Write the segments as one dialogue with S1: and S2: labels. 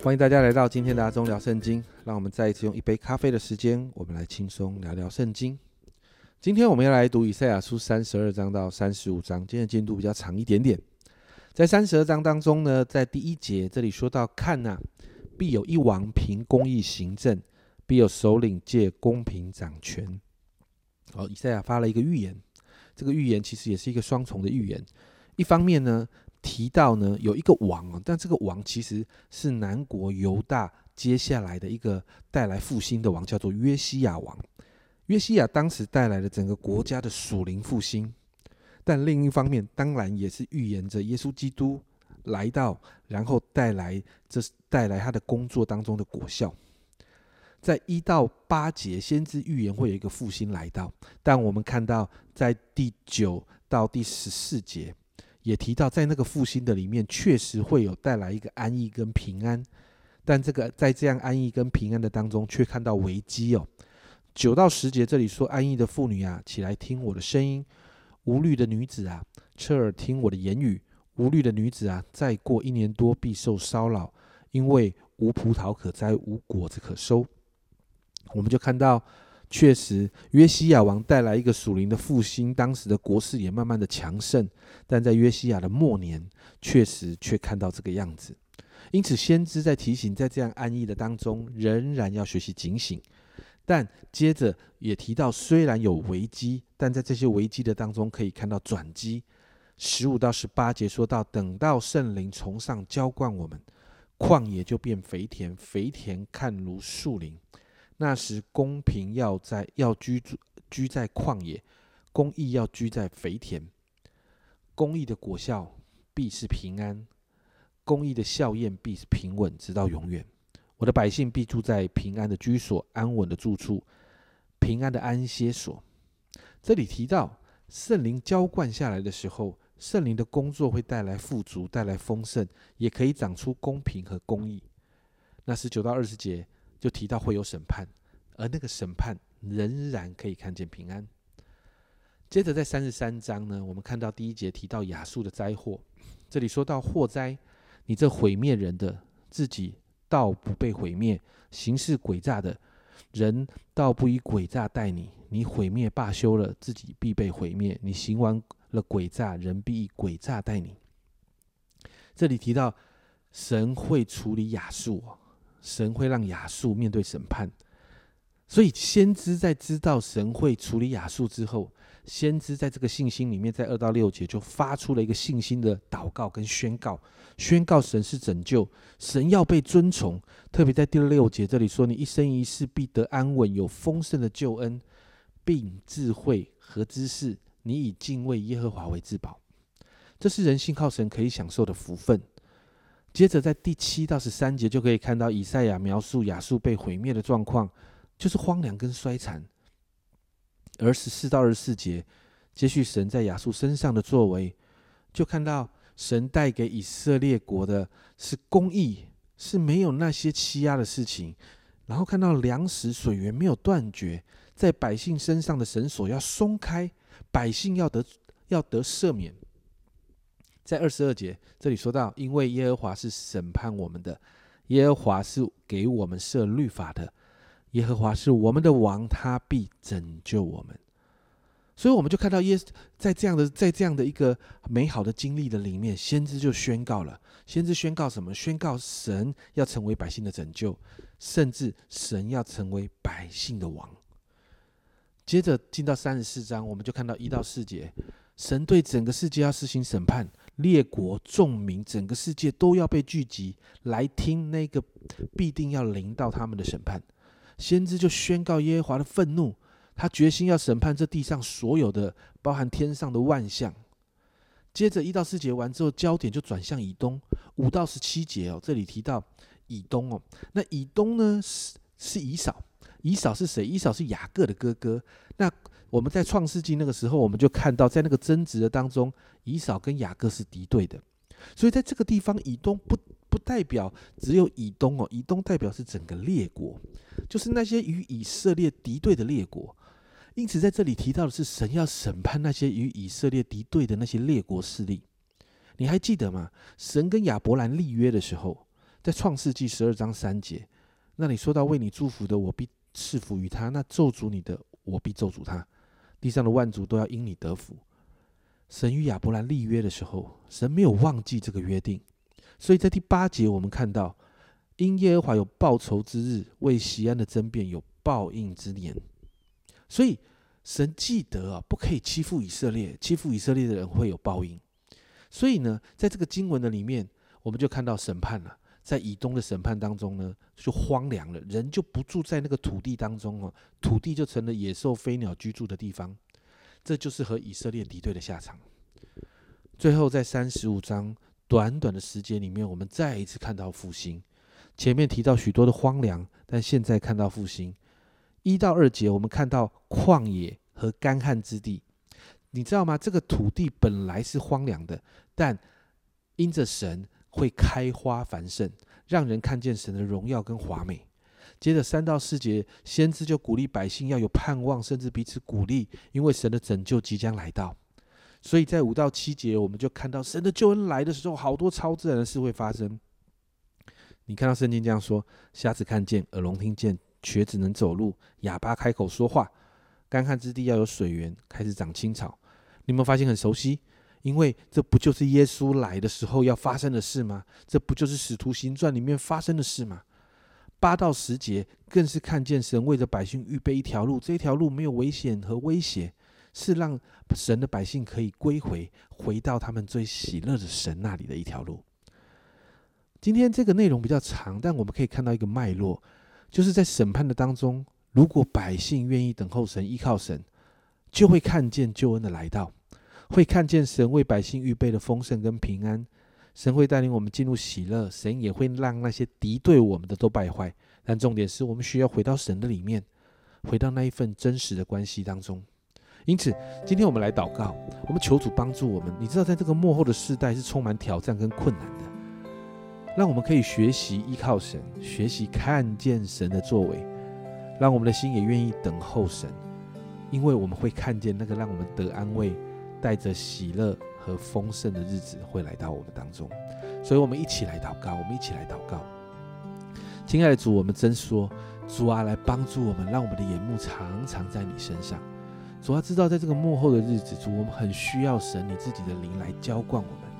S1: 欢迎大家来到今天的阿中聊圣经。让我们再一次用一杯咖啡的时间，我们来轻松聊聊圣经。今天我们要来读以赛亚书三十二章到三十五章，今天的进度比较长一点点。在三十二章当中呢，在第一节这里说到：“看呐，必有一王凭公义行政，必有首领借公平掌权。”好，以赛亚发了一个预言，这个预言其实也是一个双重的预言。一方面呢，提到呢有一个王啊，但这个王其实是南国犹大接下来的一个带来复兴的王，叫做约西亚王。约西亚当时带来了整个国家的属灵复兴，但另一方面，当然也是预言着耶稣基督来到，然后带来这带来他的工作当中的果效。在一到八节，先知预言会有一个复兴来到，但我们看到在第九到第十四节。也提到，在那个复兴的里面，确实会有带来一个安逸跟平安，但这个在这样安逸跟平安的当中，却看到危机哦。九到十节这里说：“安逸的妇女啊，起来听我的声音；无虑的女子啊，侧耳听我的言语。无虑的女子啊，再过一年多必受骚扰，因为无葡萄可摘，无果子可收。”我们就看到。确实，约西亚王带来一个属灵的复兴，当时的国势也慢慢的强盛。但在约西亚的末年，确实却看到这个样子。因此，先知在提醒，在这样安逸的当中，仍然要学习警醒。但接着也提到，虽然有危机，但在这些危机的当中，可以看到转机。十五到十八节说到，等到圣灵从上浇灌我们，旷野就变肥田，肥田看如树林。那时公平要在要居住居在旷野，公义要居在肥田。公义的果效必是平安，公义的效验必是平稳，直到永远。我的百姓必住在平安的居所，安稳的住处，平安的安歇所。这里提到圣灵浇灌下来的时候，圣灵的工作会带来富足，带来丰盛，也可以长出公平和公义。那十九到二十节。就提到会有审判，而那个审判仍然可以看见平安。接着在三十三章呢，我们看到第一节提到亚述的灾祸，这里说到祸灾，你这毁灭人的自己倒不被毁灭，行事诡诈的人倒不以诡诈待你，你毁灭罢休了，自己必被毁灭。你行完了诡诈，人必以诡诈待你。这里提到神会处理亚述。神会让亚述面对审判，所以先知在知道神会处理亚述之后，先知在这个信心里面，在二到六节就发出了一个信心的祷告跟宣告，宣告神是拯救，神要被尊崇。特别在第六节这里说：“你一生一世必得安稳，有丰盛的救恩，并智慧和知识，你以敬畏耶和华为至宝。”这是人信靠神可以享受的福分。接着在第七到十三节就可以看到以赛亚描述亚述被毁灭的状况，就是荒凉跟衰残。而十四到二十四节接续神在亚述身上的作为，就看到神带给以色列国的是公义，是没有那些欺压的事情。然后看到粮食水源没有断绝，在百姓身上的绳索要松开，百姓要得要得赦免。在二十二节这里说到，因为耶和华是审判我们的，耶和华是给我们设律法的，耶和华是我们的王，他必拯救我们。所以我们就看到耶在这样的在这样的一个美好的经历的里面，先知就宣告了，先知宣告什么？宣告神要成为百姓的拯救，甚至神要成为百姓的王。接着进到三十四章，我们就看到一到四节，神对整个世界要施行审判。列国众民，整个世界都要被聚集来听那个必定要临到他们的审判。先知就宣告耶和华的愤怒，他决心要审判这地上所有的，包含天上的万象。接着一到四节完之后，焦点就转向以东。五到十七节哦，这里提到以东哦，那以东呢是是以扫，以扫是谁？以扫是雅各的哥哥。那我们在创世纪那个时候，我们就看到，在那个争执的当中，以扫跟雅各是敌对的。所以在这个地方，以东不不代表只有以东哦，以东代表是整个列国，就是那些与以色列敌对的列国。因此，在这里提到的是神要审判那些与以色列敌对的那些列国势力。你还记得吗？神跟亚伯兰立约的时候，在创世纪十二章三节，那里说到为你祝福的，我必赐福于他；那咒诅你的，我必咒诅他。地上的万族都要因你得福。神与亚伯兰立约的时候，神没有忘记这个约定，所以在第八节我们看到，因耶和华有报仇之日，为西安的争辩有报应之年。所以神记得啊，不可以欺负以色列，欺负以色列的人会有报应。所以呢，在这个经文的里面，我们就看到审判了，在以东的审判当中呢，就荒凉了，人就不住在那个土地当中哦，土地就成了野兽、飞鸟居住的地方。这就是和以色列敌对的下场。最后，在三十五章短短的时间里面，我们再一次看到复兴。前面提到许多的荒凉，但现在看到复兴。一到二节，我们看到旷野和干旱之地。你知道吗？这个土地本来是荒凉的，但因着神会开花繁盛，让人看见神的荣耀跟华美。接着三到四节，先知就鼓励百姓要有盼望，甚至彼此鼓励，因为神的拯救即将来到。所以在五到七节，我们就看到神的救恩来的时候，好多超自然的事会发生。你看到圣经这样说：瞎子看见，耳聋听见，瘸子能走路，哑巴开口说话，干旱之地要有水源，开始长青草。你有没有发现很熟悉？因为这不就是耶稣来的时候要发生的事吗？这不就是使徒行传里面发生的事吗？八到十节更是看见神为着百姓预备一条路，这条路没有危险和威胁，是让神的百姓可以归回，回到他们最喜乐的神那里的一条路。今天这个内容比较长，但我们可以看到一个脉络，就是在审判的当中，如果百姓愿意等候神、依靠神，就会看见救恩的来到，会看见神为百姓预备的丰盛跟平安。神会带领我们进入喜乐，神也会让那些敌对我们的都败坏。但重点是我们需要回到神的里面，回到那一份真实的关系当中。因此，今天我们来祷告，我们求主帮助我们。你知道，在这个幕后的世代是充满挑战跟困难的，让我们可以学习依靠神，学习看见神的作为，让我们的心也愿意等候神，因为我们会看见那个让我们得安慰、带着喜乐。和丰盛的日子会来到我们当中，所以我们一起来祷告，我们一起来祷告。亲爱的主，我们真说，主啊，来帮助我们，让我们的眼目常常在你身上。主啊，知道在这个幕后的日子，主我们很需要神你自己的灵来浇灌我们。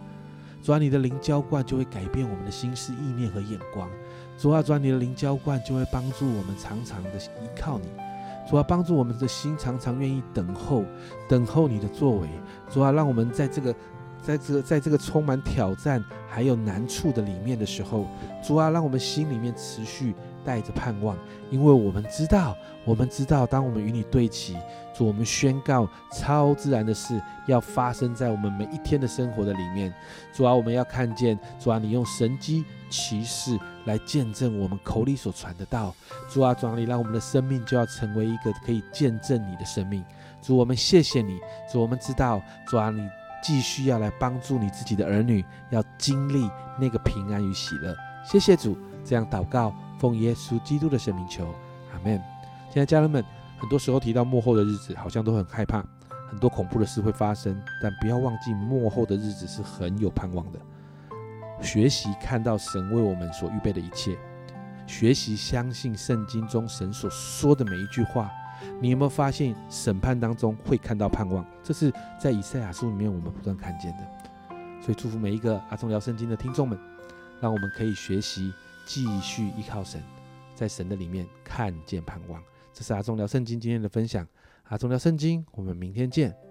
S1: 主啊，你的灵浇灌就会改变我们的心思意念和眼光。主啊，主，你的灵浇灌就会帮助我们常常的依靠你。主啊，帮助我们的心常常愿意等候，等候你的作为。主啊，让我们在这个，在这个，在这个充满挑战还有难处的里面的时候，主啊，让我们心里面持续带着盼望，因为我们知道，我们知道，当我们与你对齐，主，我们宣告超自然的事要发生在我们每一天的生活的里面。主啊，我们要看见，主啊，你用神机。骑士来见证我们口里所传的道，主啊，主啊，你让我们的生命就要成为一个可以见证你的生命。主，我们谢谢你。主，我们知道，主啊，你继续要来帮助你自己的儿女，要经历那个平安与喜乐。谢谢主，这样祷告，奉耶稣基督的生命求，阿门。现在家人们，很多时候提到幕后的日子，好像都很害怕，很多恐怖的事会发生，但不要忘记，幕后的日子是很有盼望的。学习看到神为我们所预备的一切，学习相信圣经中神所说的每一句话。你有没有发现审判当中会看到盼望？这是在以赛亚书里面我们不断看见的。所以祝福每一个阿忠聊圣经的听众们，让我们可以学习继续依靠神，在神的里面看见盼望。这是阿忠聊圣经今天的分享。阿忠聊圣经，我们明天见。